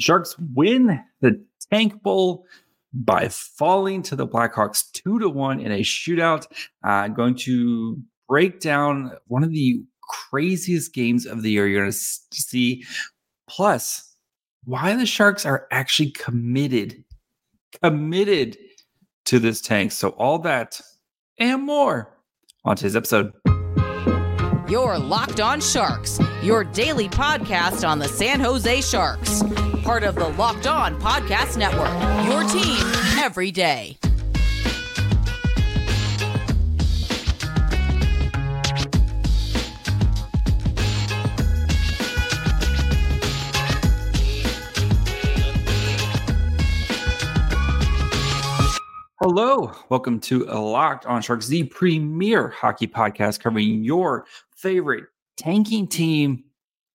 The Sharks win the Tank Bowl by falling to the Blackhawks two to one in a shootout. Uh, going to break down one of the craziest games of the year you're going to see. Plus, why the Sharks are actually committed, committed to this tank. So, all that and more on today's episode. You're Locked On Sharks, your daily podcast on the San Jose Sharks, part of the Locked On Podcast Network, your team every day. Hello, welcome to Locked on Sharks, the premier hockey podcast covering your favorite tanking team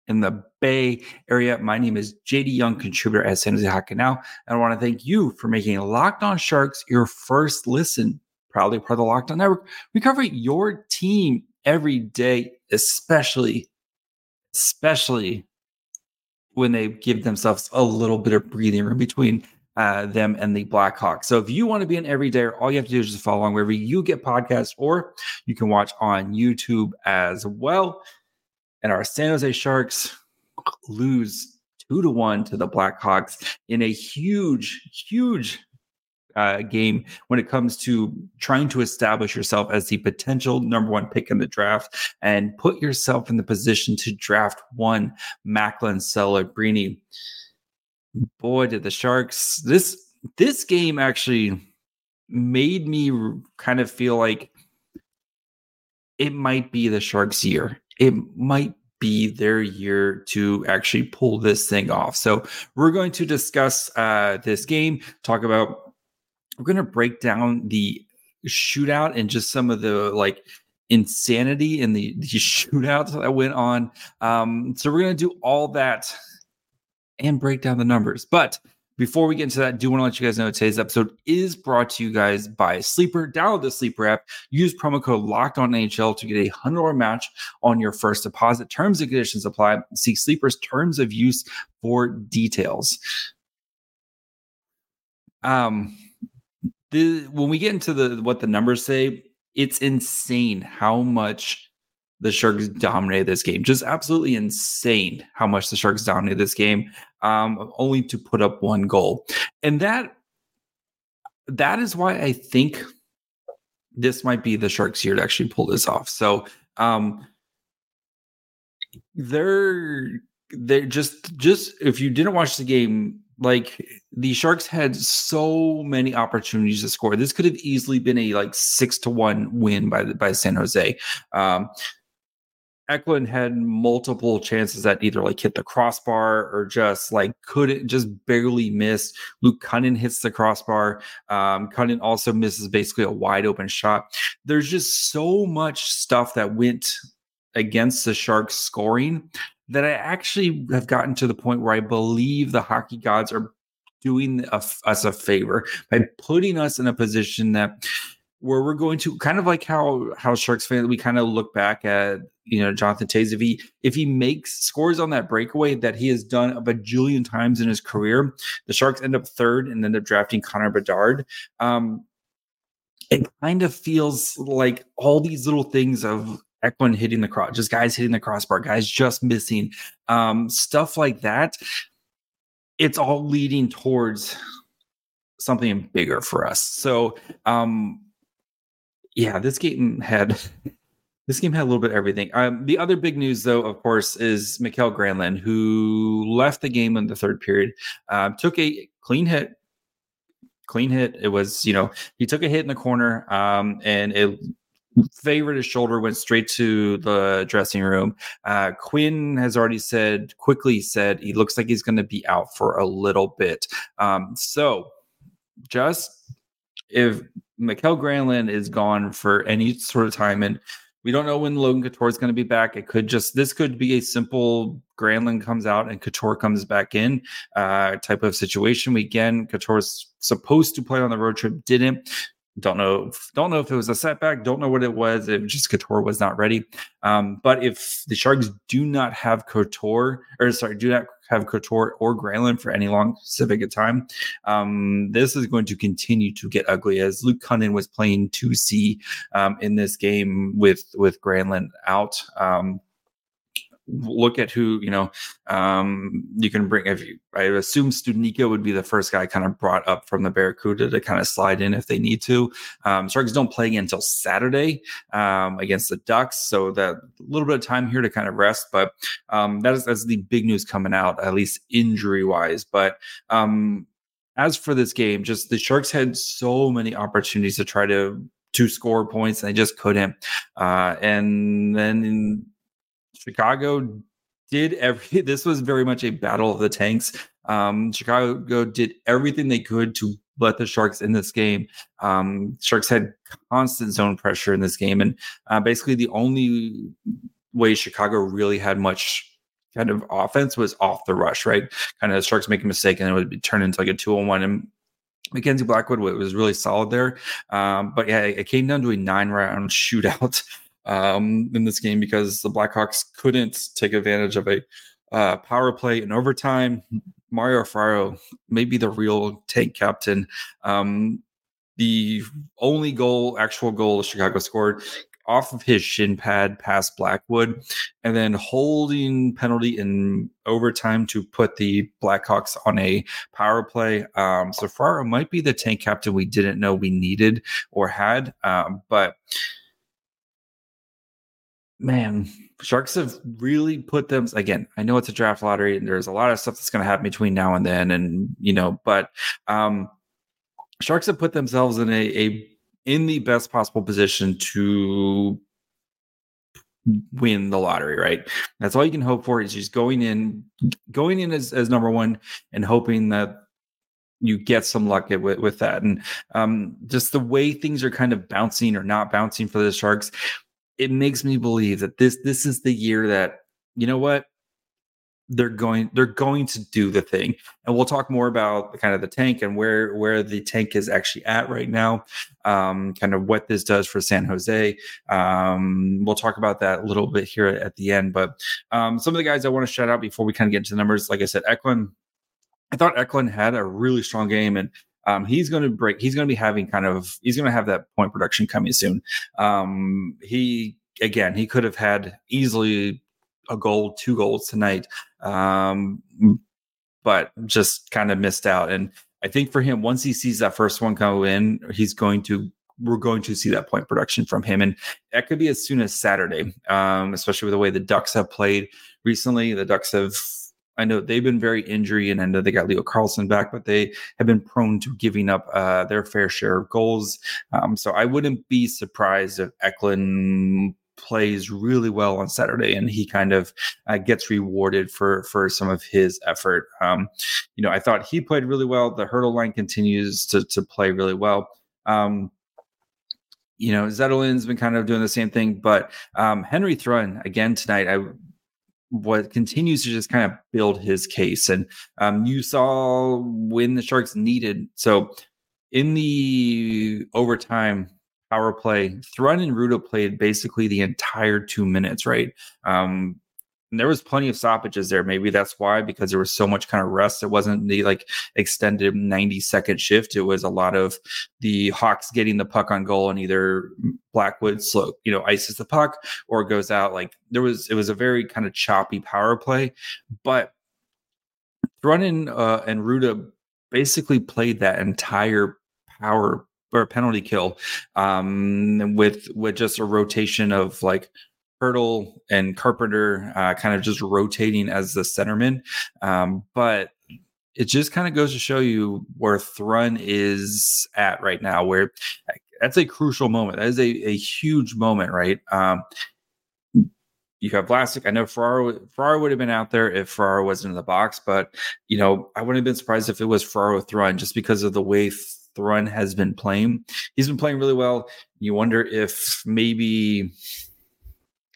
in the Bay Area. My name is JD Young, contributor at San Jose Hockey Now, and I want to thank you for making Locked on Sharks your first listen. Proudly part of the Locked on Network. We cover your team every day, especially, especially when they give themselves a little bit of breathing room between uh, them and the Blackhawks. So if you want to be an everyday, all you have to do is just follow along wherever you get podcasts, or you can watch on YouTube as well. And our San Jose Sharks lose two to one to the Blackhawks in a huge, huge uh, game when it comes to trying to establish yourself as the potential number one pick in the draft and put yourself in the position to draft one Macklin Celebrini boy, did the Sharks this this game actually made me kind of feel like it might be the Sharks' year. It might be their year to actually pull this thing off. So we're going to discuss uh, this game, talk about. We're going to break down the shootout and just some of the like insanity in the, the shootouts that went on. Um, so we're going to do all that and break down the numbers. But before we get into that, I do want to let you guys know today's episode is brought to you guys by Sleeper. Download the Sleeper app. Use promo code Locked On NHL to get a hundred dollar match on your first deposit. Terms and conditions apply. See Sleeper's terms of use for details. Um, the when we get into the what the numbers say, it's insane how much the Sharks dominated this game. Just absolutely insane how much the Sharks dominated this game, um, only to put up one goal. And that that is why I think this might be the Sharks year to actually pull this off. So um they're they're just just if you didn't watch the game, like the Sharks had so many opportunities to score. This could have easily been a like six to one win by by San Jose. Um, Eklund had multiple chances that either like hit the crossbar or just like couldn't just barely miss. Luke Kunin hits the crossbar. Um, Kunin also misses basically a wide open shot. There's just so much stuff that went against the Sharks scoring that I actually have gotten to the point where I believe the hockey gods are doing us a favor by putting us in a position that where we're going to kind of like how how Sharks fan we kind of look back at you know Jonathan Toews if he if he makes scores on that breakaway that he has done a bajillion times in his career, the Sharks end up third and end up drafting Connor Bedard. Um, it kind of feels like all these little things of Eklund hitting the cross, just guys hitting the crossbar, guys just missing, um, stuff like that. It's all leading towards something bigger for us. So um yeah, this game had this game had a little bit of everything. Um, the other big news, though, of course, is Mikael Granlund, who left the game in the third period, um, took a clean hit. Clean hit. It was, you know, he took a hit in the corner, um, and it favored his shoulder, went straight to the dressing room. Uh, Quinn has already said, quickly said, he looks like he's going to be out for a little bit. Um, so, just if Mikael Granlund is gone for any sort of time, and we don't know when Logan Couture is going to be back. It could just this could be a simple Granlund comes out and Couture comes back in uh, type of situation. We again Couture's supposed to play on the road trip, didn't. Don't know. Don't know if it was a setback. Don't know what it was. If just Couture was not ready. Um, but if the Sharks do not have Couture, or sorry, do not have Couture or Granlund for any long specific time, um, this is going to continue to get ugly. As Luke Kunin was playing two C um, in this game with with Granlund out. Um, look at who you know um, you can bring. If you, I assume Studnicka would be the first guy kind of brought up from the Barracuda to kind of slide in if they need to. Um, Sharks don't play again until Saturday um, against the Ducks, so that a little bit of time here to kind of rest. But um, that is that's the big news coming out, at least injury wise. But um, as for this game, just the Sharks had so many opportunities to try to to score points and they just couldn't. Uh, and then Chicago did every. This was very much a battle of the tanks. Um, Chicago did everything they could to let the Sharks in this game. Um, Sharks had constant zone pressure in this game, and uh, basically the only way Chicago really had much kind of offense was off the rush, right? Kind of the Sharks make a mistake and it would be turned into like a two on one. And Mackenzie Blackwood was really solid there. Um, but yeah, it came down to a nine round shootout um, in this game because the Blackhawks couldn't take advantage of a uh, power play in overtime. Mario Ferraro may be the real tank captain. Um, the only goal, actual goal Chicago scored off of his shin pad past Blackwood, and then holding penalty in overtime to put the Blackhawks on a power play. Um, so Ferraro might be the tank captain we didn't know we needed or had, um, but man, Sharks have really put them again. I know it's a draft lottery and there's a lot of stuff that's going to happen between now and then, and you know, but um, Sharks have put themselves in a, a in the best possible position to win the lottery, right? That's all you can hope for is just going in, going in as, as number one and hoping that you get some luck with, with that. And um, just the way things are kind of bouncing or not bouncing for the Sharks, it makes me believe that this this is the year that you know what? They're going they're going to do the thing. And we'll talk more about kind of the tank and where where the tank is actually at right now um kind of what this does for san jose. Um we'll talk about that a little bit here at the end but um some of the guys i want to shout out before we kind of get into the numbers like i said eklund. I thought eklund had a really strong game and um, he's going to break. He's going to be having kind of. He's going to have that point production coming soon. Um, he again, he could have had easily a goal, two goals tonight, um, but just kind of missed out. And I think for him, once he sees that first one come in, he's going to we're going to see that point production from him. And that could be as soon as Saturday, um, especially with the way the Ducks have played recently. The Ducks have I know they've been very injury, and I know they got Leo Carlsson back, but they have been prone to giving up uh, their fair share of goals. Um, so I wouldn't be surprised if Eklund plays really well on Saturday and he kind of uh, gets rewarded for for some of his effort. Um, you know, I thought he played really well. The Hertl line continues to to play really well. Um, you know, Zetterlund's been kind of doing the same thing, but um, Henry Thrun again tonight. I what continues to just kind of build his case. And um, you saw when the Sharks needed so in the overtime power play, Thrun and Rutta played basically the entire two minutes, right? Um, and there was plenty of stoppages there. Maybe that's why, because there was so much kind of rest. It wasn't the like extended 90 second shift. It was a lot of the Hawks getting the puck on goal and either Blackwood slow, you know, ices the puck or goes out. Like there was, it was a very kind of choppy power play. But Running uh, and Rutta basically played that entire power or penalty kill um, with with just a rotation of like Hertl and Carpenter uh, kind of just rotating as the centerman. Um, but it just kind of goes to show you where Thrun is at right now, where that's a crucial moment. That is a, a huge moment, right? Um, you have Vlasic. I know Ferraro, Ferraro would have been out there if Ferraro wasn't in the box, but you know, I wouldn't have been surprised if it was Ferraro Thrun just because of the way Thrun has been playing. He's been playing really well. You wonder if maybe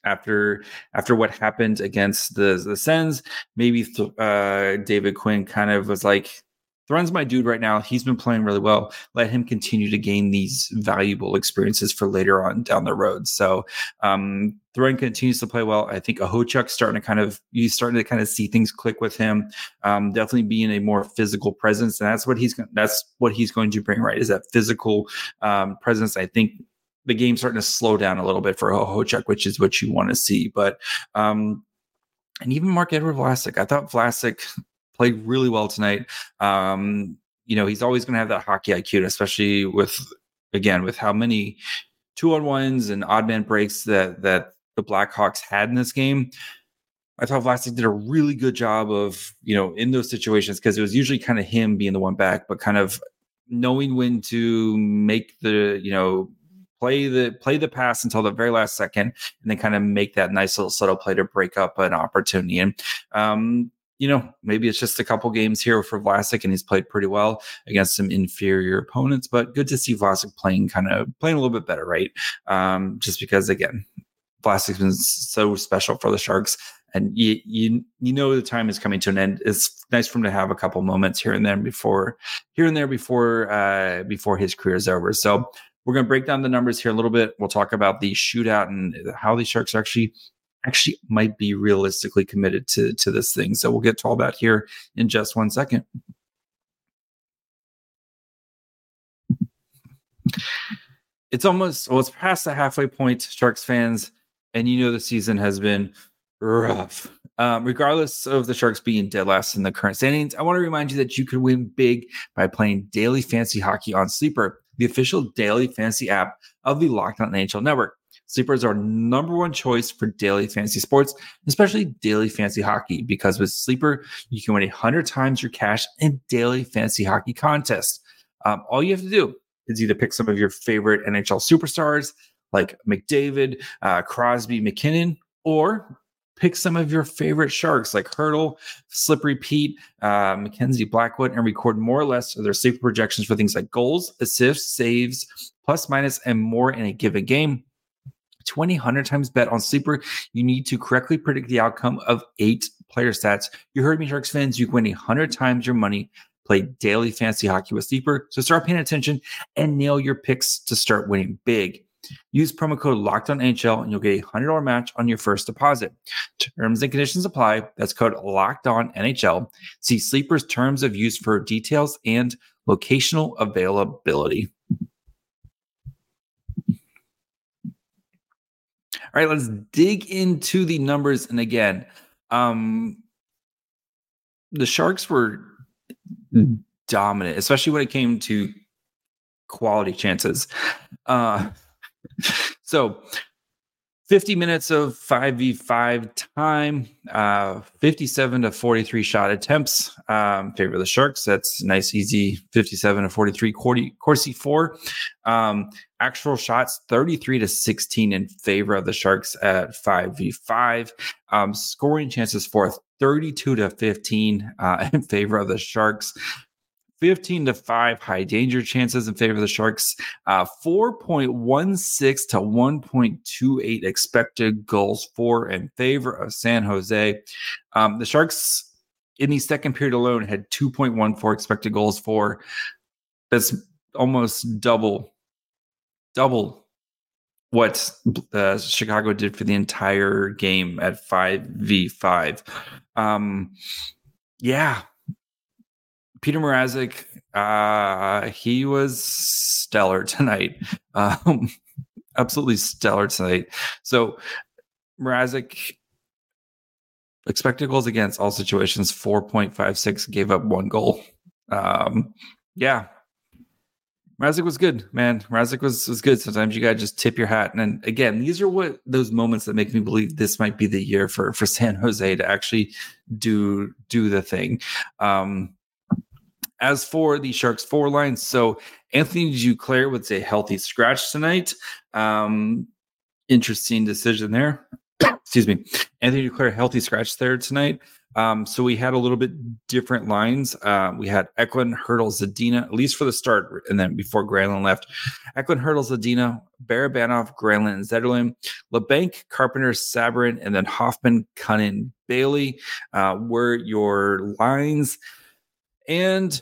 after after what happened against the the Sens, maybe th- uh, David Quinn kind of was like, Thrun's my dude right now. He's been playing really well. Let him continue to gain these valuable experiences for later on down the road. So um continues to play well. I think Okhotiuk's starting to kind of he's starting to kind of see things click with him. Um, definitely being a more physical presence, and that's what he's that's what he's going to bring. Right, is that physical um, presence? I think the game's starting to slow down a little bit for Okhotiuk, which is what you want to see. But um, and even Marc-Edouard Vlasic, I thought Vlasic played really well tonight. Um, you know, he's always going to have that hockey IQ, especially with again with how many two on ones and odd man breaks that that the Blackhawks had in this game. I thought Vlasic did a really good job of, you know, in those situations because it was usually kind of him being the one back, but kind of knowing when to make the, you know, play the play the pass until the very last second, and then kind of make that nice little subtle play to break up an opportunity. And um, you know, maybe it's just a couple games here for Vlasic, and he's played pretty well against some inferior opponents. But good to see Vlasic playing kind of playing a little bit better, right? Um, just because again, Vlasic's been so special for the Sharks, and you you you know the time is coming to an end. It's nice for him to have a couple moments here and there before here and there before uh, before his career is over. So we're going to break down the numbers here a little bit. We'll talk about the shootout and how the Sharks actually actually might be realistically committed to to this thing. So we'll get to all that here in just one second. It's almost well, it's past the halfway point, Sharks fans, and you know the season has been rough. Um, regardless of the Sharks being dead last in the current standings, I want to remind you that you can win big by playing daily fancy hockey on Sleeper the official daily fantasy app of the Locked On NHL Network. Sleeper is our number one choice for daily fantasy sports, especially daily fantasy hockey, because with Sleeper, you can win 100 times your cash in daily fantasy hockey contests. Um, all you have to do is either pick some of your favorite NHL superstars like McDavid, uh, Crosby, MacKinnon, or pick some of your favorite sharks like Hertl, Slippery Pete, uh, Mackenzie Blackwood, and record more or less of their safe projections for things like goals, assists, saves, plus, minus, and more in a given game. 20 100 times bet on sleeper you need to correctly predict the outcome of eight player stats. You heard me sharks fans you can win 100 times your money. Play daily fantasy hockey with sleeper. So start paying attention and nail your picks to start winning big Use promo code Locked On NHL and you'll get a hundred dollar match on your first deposit. Terms and conditions apply. That's code Locked On NHL. See Sleeper's terms of use for details and locational availability. All right, let's dig into the numbers. And again, um, the Sharks were dominant, especially when it came to quality chances. Uh, so 50 minutes of 5v5 time, uh, 57 to 43 shot attempts. Um, favor of the Sharks. That's nice, easy 57 to 43. Corsi 4. Um, actual shots 33 to 16 in favor of the Sharks at 5v5. Um, scoring chances for 32 to 15 uh, in favor of the Sharks. 15 to 5 high danger chances in favor of the Sharks, uh, 4.16 to 1.28 expected goals for in favor of San Jose. Um, the Sharks in the second period alone had 2.14 expected goals for. That's almost double, double what uh, Chicago did for the entire game at 5v5. Um, yeah, Peter Mrazek, uh, he was stellar tonight. Um, absolutely stellar tonight. So Mrazek expected goals against all situations 4.56 gave up one goal. Um, yeah. Mrazek was good, man. Mrazek was was good. Sometimes you gotta just tip your hat. And then, again, these are what those moments that make me believe this might be the year for for San Jose to actually do do the thing. Um, as for the Sharks four lines, so Anthony Duclair with a healthy scratch tonight. Um, interesting decision there. Excuse me. Anthony Duclair healthy scratch there tonight. Um, so we had a little bit different lines. Uh, we had Eklund, Hertl, Zadina, at least for the start, and then before Granlund left, Eklund, Hertl, Zadina, Barabanov, Granlund, and Zetterlund, Labanc, Carpenter, Sabourin, and then Hoffman, Kunin, Bailey uh, were your lines. And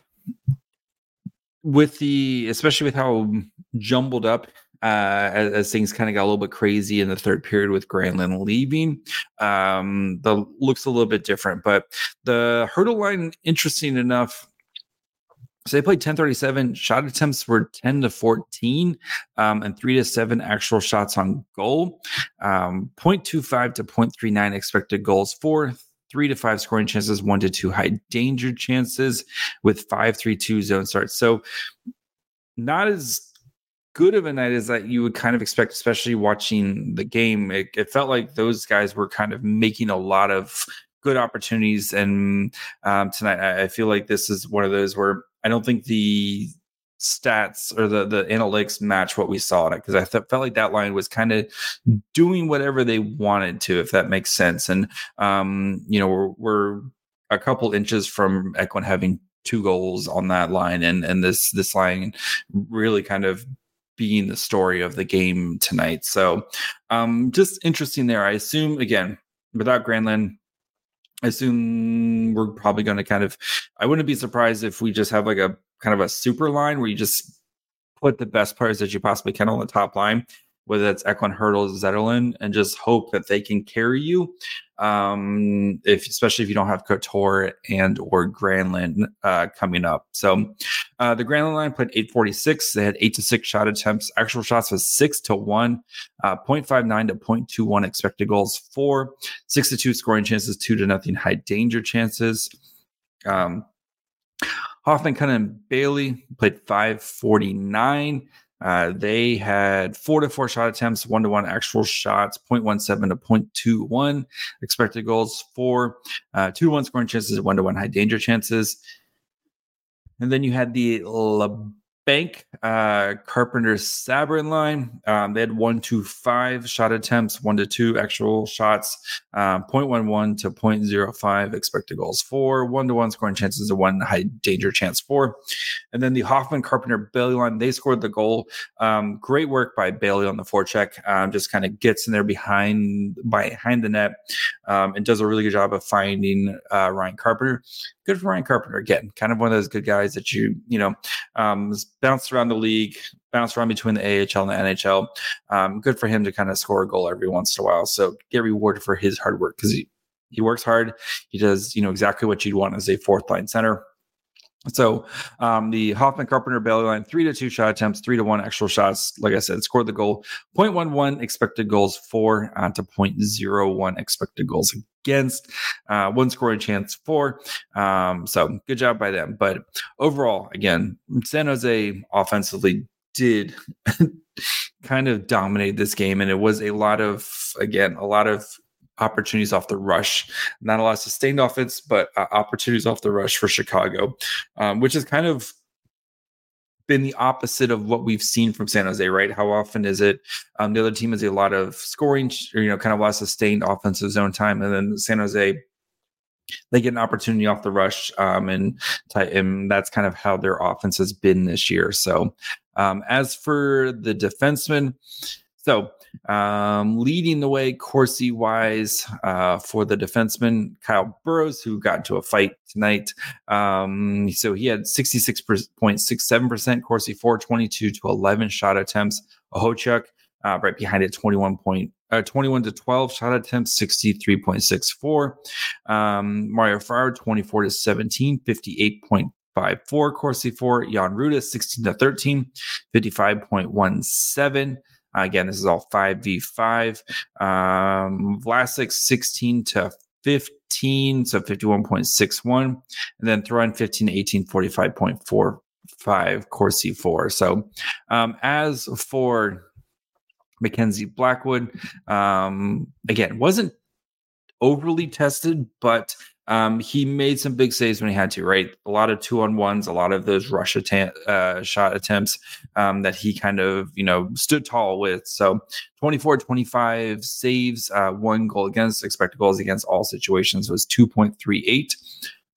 with the especially with how jumbled up uh, as, as, things kind of got a little bit crazy in the third period with Granlund leaving. Um, the looks a little bit different, but the Hertl line, interesting enough. So they played 1037. Shot attempts were 10 to 14, um, and three to seven actual shots on goal. Um, 0.25 to 0.39 expected goals for, three to five scoring chances, one to two high danger chances with five, three, two zone starts. So not as good of a night as that you would kind of expect, especially watching the game. It, it, felt like those guys were kind of making a lot of good opportunities. And um, tonight, I, I feel like this is one of those where I don't think the stats or the the analytics match what we saw in it because I th- felt like that line was kind of doing whatever they wanted to, if that makes sense. And um, you know, we're, we're a couple inches from Eklund having two goals on that line, and and this this line really kind of being the story of the game tonight. So, um, just interesting there. I assume again, without Granlund, I assume we're probably going to kind of. I wouldn't be surprised if we just have like a kind of a super line where you just put the best players that you possibly can on the top line whether that's Eklund, Hertl, Zetterlund, and just hope that they can carry you. Um, if especially if you don't have Couture and or Granlund uh, coming up. So uh, the Granlund line played 846. They had eight to six shot attempts. Actual shots was six to one, uh, 0.59 to 0.21 expected goals, four, six to two scoring chances, two to nothing high danger chances. Um, Hoffman, Cunningham, Bailey played 549. Uh, they had four to four shot attempts, one to one actual shots, 0.17 to 0.21 expected goals, four, uh, two to one scoring chances, one to one high danger chances. And then you had the Bank, uh, Carpenter Sabourin line. Um, they had one to five shot attempts, one to two actual shots, um, 0.11 to 0.05 expected goals for, one to one scoring chances, and one high danger chance for. And then the Hoffman Carpenter Bailey line, they scored the goal. Um, great work by Bailey on the forecheck. Um, just kind of gets in there behind behind the net um, and does a really good job of finding uh, Ryan Carpenter good for Ryan Carpenter again. Kind of one of those good guys that you you know um, bounced around the league, bounced around between the AHL and the NHL. Um, good for him to kind of score a goal every once in a while. So get rewarded for his hard work because he he works hard. He does you know exactly what you'd want as a fourth line center. So um, the Hoffman Carpenter Bailey line, three to two shot attempts, three to one actual shots. Like I said, scored the goal. 0.11 expected goals for uh, to 0.01 expected goals against. Uh, one scoring chance for. Um, so good job by them. But overall, again, San Jose offensively did kind of dominate this game, and it was a lot of again a lot of opportunities off the rush. Not a lot of sustained offense, but uh, opportunities off the rush for Chicago, um, which is kind of been the opposite of what we've seen from San Jose, right? How often is it um, the other team has a lot of scoring, or, you know, kind of a lot of sustained offensive zone time, and then San Jose they get an opportunity off the rush, um, and, and that's kind of how their offense has been this year. So, um, as for the defensemen, so um, leading the way, Corsi wise, uh, for the defenseman Kyle Burroughs, who got into a fight tonight. Um, so he had 66.67%, Corsi 422 to 11 shot attempts. Okhotiuk, uh, right behind it, 21 point, uh, 21 to 12 shot attempts, 63.64. Um, Mario Ferraro, 24 to 17, 58.54. Corsi 4, Jan Rutta, 16 to 13, 55.17. Again, this is all 5v5. Um, Vlasic 16 to 15, so 51.61. And then Thrun 15 to 18, 45.45, Corsi 4. So um, as for Mackenzie Blackwood, um, again, wasn't overly tested, but um, he made some big saves when he had to, right? A lot of two on ones, a lot of those rush attempt, uh, shot attempts um, that he kind of, you know, stood tall with. So 24 25 saves, uh, one goal against, expected goals against all situations was 2.38.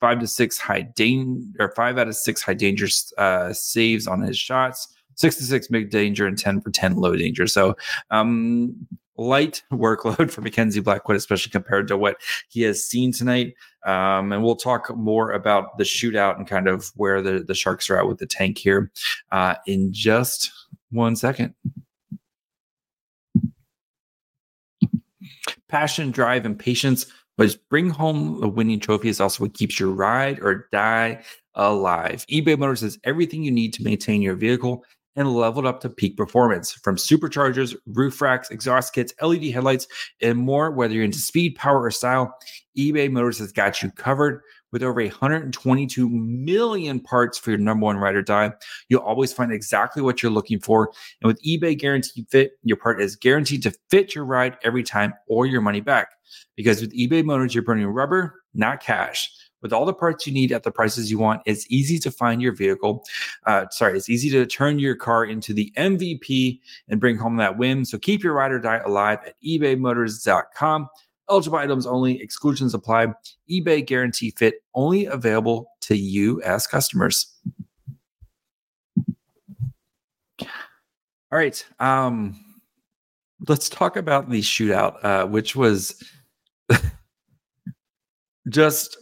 Five to six high danger, or five out of six high danger uh, saves on his shots, six to six mid danger, and 10 for 10 low danger. So, um, light workload for Mackenzie Blackwood, especially compared to what he has seen tonight. Um, and we'll talk more about the shootout and kind of where the, the Sharks are at with the tank here uh, in just one second. Passion, drive, and patience but bring home a winning trophy is also what keeps your ride or die alive. eBay Motors has everything you need to maintain your vehicle and leveled up to peak performance from superchargers, roof racks, exhaust kits, LED headlights, and more. Whether you're into speed, power, or style, eBay Motors has got you covered. With over 122 million parts for your number one ride or die, you'll always find exactly what you're looking for. And with eBay Guaranteed Fit, your part is guaranteed to fit your ride every time or your money back. Because with eBay Motors, you're burning rubber, not cash. With all the parts you need at the prices you want, it's easy to find your vehicle. Uh, sorry, it's easy to turn your car into the MVP and bring home that win. So keep your ride or die alive at ebaymotors.com. Eligible items only, exclusions apply. eBay guarantee fit only available to U.S. customers. All right. Um, let's talk about the shootout, uh, which was just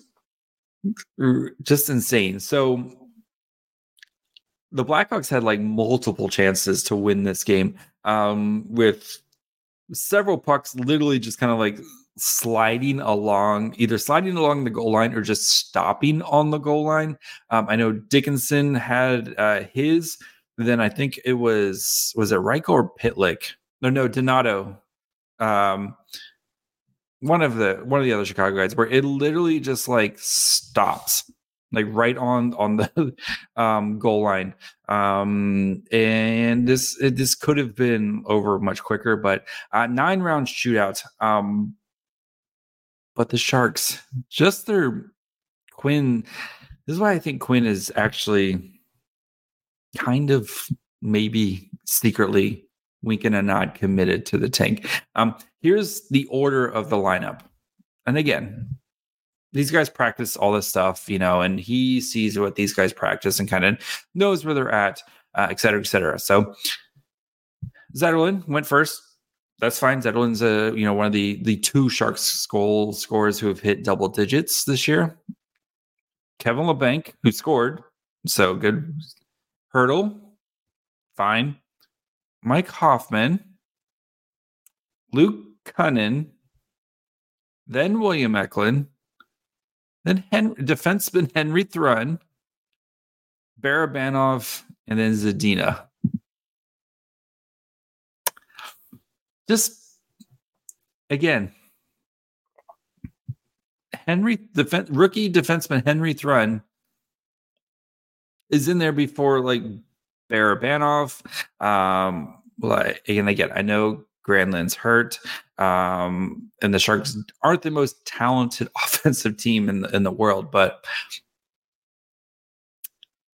just insane. So the Blackhawks had like multiple chances to win this game um, with several pucks literally just kind of like sliding along, either sliding along the goal line or just stopping on the goal line. Um, I know Dickinson had uh, his. Then I think it was was it Reichel or Pitlick? No, no, Donato. Um, one of the one of the other Chicago guys where it literally just like stops like right on on the um, goal line. Um, and this it, this could have been over much quicker but uh, nine round shootout um, but the sharks just their quinn this is why i think quinn is actually kind of maybe secretly winking a nod committed to the tank. Um, here's the order of the lineup. And again, these guys practice all this stuff, you know, and he sees what these guys practice and kind of knows where they're at, uh, et cetera, et cetera. So Zetterlund went first. That's fine. Zetterlund's a you know one of the the two Sharks goal scorers who have hit double digits this year. Kevin Labanc, who scored, so good. Hertl, fine. Mike Hoffman, Luke Kunin, then William Eklund, then Henry, defenseman Henry Thrun, Barabanov, and then Zadina. Just again, Henry, defense, rookie defenseman Henry Thrun is in there before like Barabanov. Um, like, and again, I know Granlund's hurt, um, and the Sharks aren't the most talented offensive team in the, in the world, but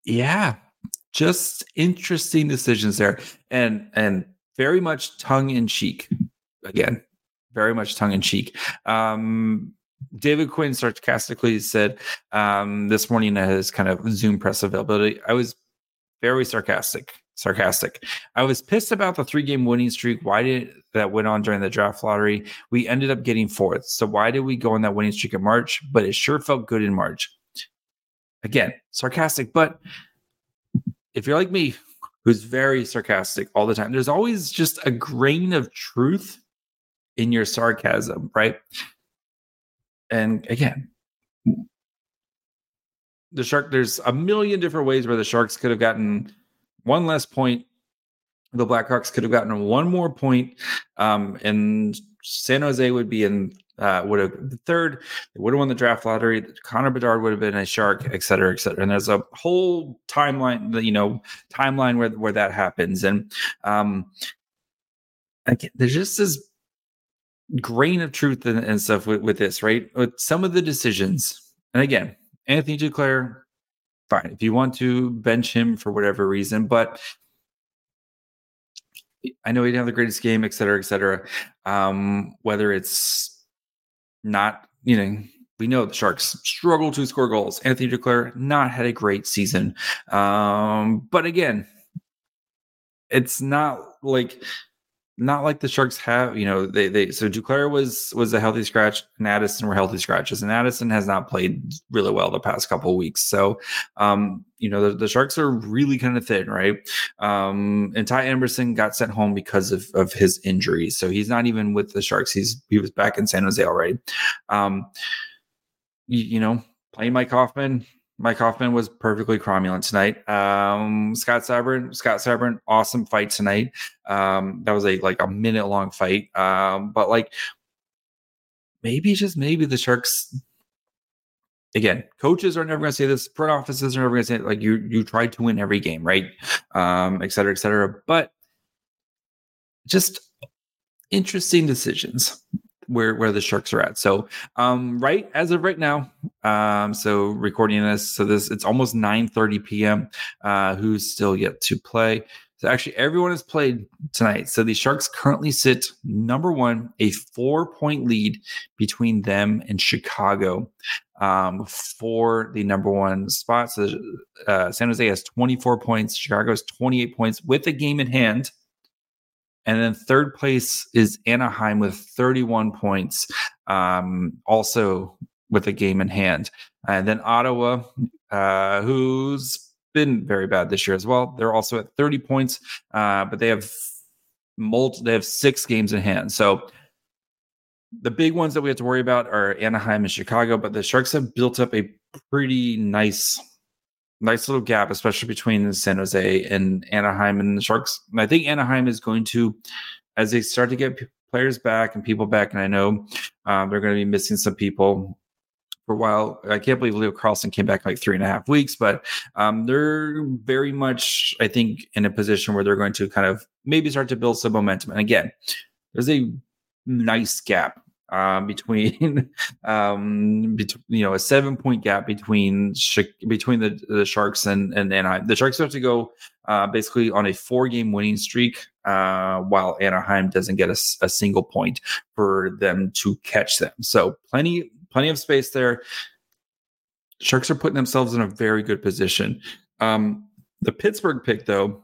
yeah, just interesting decisions there, and and very much tongue in cheek. Again, very much tongue in cheek. Um, David Quinn sarcastically said um, this morning at his kind of Zoom press availability, I was very sarcastic. Sarcastic. I was pissed about the three game winning streak. Why did that went on during the draft lottery? We ended up getting fourth. So why did we go on that winning streak in March? But it sure felt good in March. Again, sarcastic. But if you're like me, who's very sarcastic all the time, there's always just a grain of truth in your sarcasm, right? And again, the shark there's a million different ways where the sharks could have gotten one less point. The blackhawks could have gotten one more point um, and san jose would be in uh, would have the third they would have won the draft lottery. Connor bedard would have been a shark et cetera et cetera. And there's a whole timeline you know timeline where, where that happens. And um there's just this grain of truth and, and stuff with, with this right? With some of the decisions. And again Anthony Duclair, fine. If you want to bench him for whatever reason, but I know he didn't have the greatest game, et cetera, et cetera. Um, whether it's not, you know, we know the Sharks struggle to score goals. Anthony Duclair not had a great season. Um, but again, it's not like not like the Sharks have, you know, they they so Duclair was was a healthy scratch and Addison were healthy scratches, and Addison has not played really well the past couple weeks. So um, you know, the, the Sharks are really kind of thin, right? Um, and Ty Emberson got sent home because of of his injury. So he's not even with the Sharks. He's he was back in San Jose already. Um, you, you know, playing Mike Hoffman, Mike Hoffman was perfectly cromulent tonight. Um, Scott Sabourin, Scott Sabourin, awesome fight tonight. Um, that was a like a minute long fight. Um, but like maybe just maybe the Sharks. Again, coaches are never going to say this. Front offices are never going to say it. like you. You tried to win every game, right? Um, et cetera, et cetera. But just interesting decisions where where the sharks are at. So um right as of right now, um so recording this, so this it's almost 9 30 p.m. Uh who's still yet to play. So actually everyone has played tonight. So the Sharks currently sit number one, a four point lead between them and Chicago um, for the number one spot. So uh, San Jose has 24 points, Chicago has 28 points with a game in hand. And then third place is Anaheim with 31 points, um, also with a game in hand. And then Ottawa, uh, who's been very bad this year as well. They're also at 30 points, uh, but they have multi, they have six games in hand. So the big ones that we have to worry about are Anaheim and Chicago, but the Sharks have built up a pretty nice nice little gap, especially between San Jose and Anaheim and the Sharks. And I think Anaheim is going to, as they start to get players back and people back, and I know um, they're going to be missing some people for a while. I can't believe Leo Carlsson came back in like three and a half weeks, but um, they're very much, I think, in a position where they're going to kind of maybe start to build some momentum. And again, there's a nice gap um, between um, between you know a seven point gap between between the, the Sharks and and Anaheim. The Sharks have to go uh, basically on a four game winning streak, uh, while Anaheim doesn't get a, a, single point for them to catch them. So plenty plenty of space there. Sharks are putting themselves in a very good position. Um, the Pittsburgh pick, though,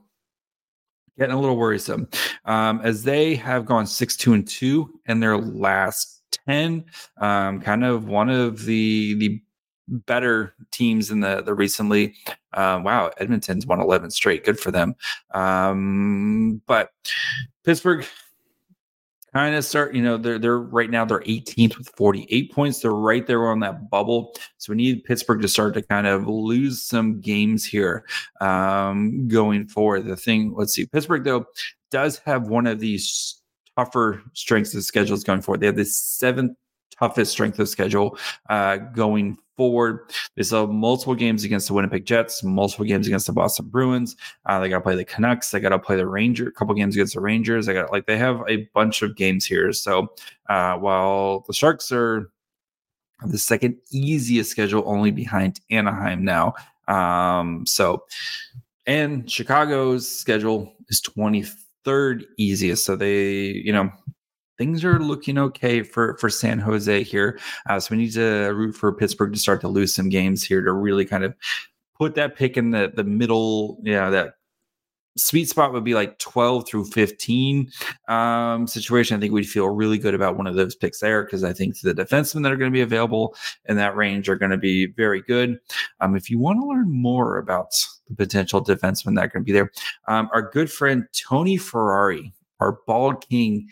getting a little worrisome um, as they have gone six two and two in their last ten. Um, kind of one of the the better teams in the the recently. Uh, wow, Edmonton's won eleven straight. Good for them. Um, but Pittsburgh kind of start, you know, they're they're right now they're 18th with 48 points. They're right there on that bubble. So we need Pittsburgh to start to kind of lose some games here um, going forward. The thing, let's see, Pittsburgh though does have one of these tougher strengths of schedules going forward. They have the seventh toughest strength of schedule uh, going forward. They still have multiple games against the Winnipeg Jets, multiple games against the Boston Bruins. Uh, they got to play the Canucks. They got to play the Ranger. A couple games against the Rangers. They got like they have a bunch of games here. So uh, while the Sharks are the second easiest schedule, only behind Anaheim now. Um, so and Chicago's schedule is 23rd easiest. So they, you know, things are looking okay for for San Jose here. Uh, so we need to root for Pittsburgh to start to lose some games here to really kind of put that pick in the the middle. Yeah, that sweet spot would be like 12 through 15 um, situation. I think we'd feel really good about one of those picks there because I think the defensemen that are going to be available in that range are going to be very good. Um, if you want to learn more about the potential defensemen that are going to be there, um, our good friend Tony Ferrari, our bald king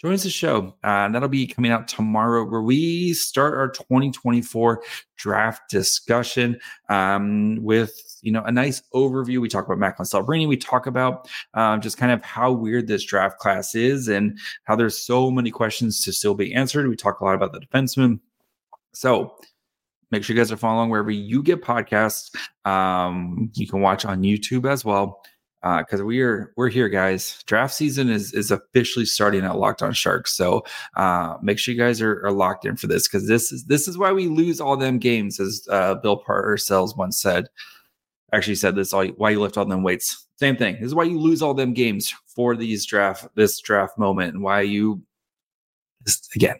joins the show. Uh, that'll be coming out tomorrow, where we start our 2024 draft discussion um, with you know a nice overview. We talk about Macklin Celebrini. We talk about uh, just kind of how weird this draft class is and how there's so many questions to still be answered. We talk a lot about the defenseman. So make sure you guys are following wherever you get podcasts. Um, you can watch on YouTube as well because uh, we're we're here, guys. Draft season is is officially starting at Locked On Sharks, so uh, make sure you guys are, are locked in for this because this is this is why we lose all them games, as uh, Bill Parcells once said. Actually, said this all why you lift all them weights. Same thing. This is why you lose all them games for these draft this draft moment, and why you this, again.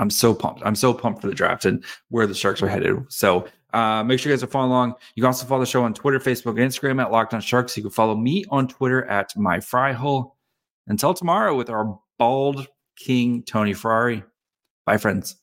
I'm so pumped. I'm so pumped for the draft and where the Sharks are headed. So uh, make sure you guys are following along. You can also follow the show on Twitter, Facebook, and Instagram at Locked On Sharks. You can follow me on Twitter at My Fry Hole. Until tomorrow with our bald king, Tony Ferrari. Bye, friends.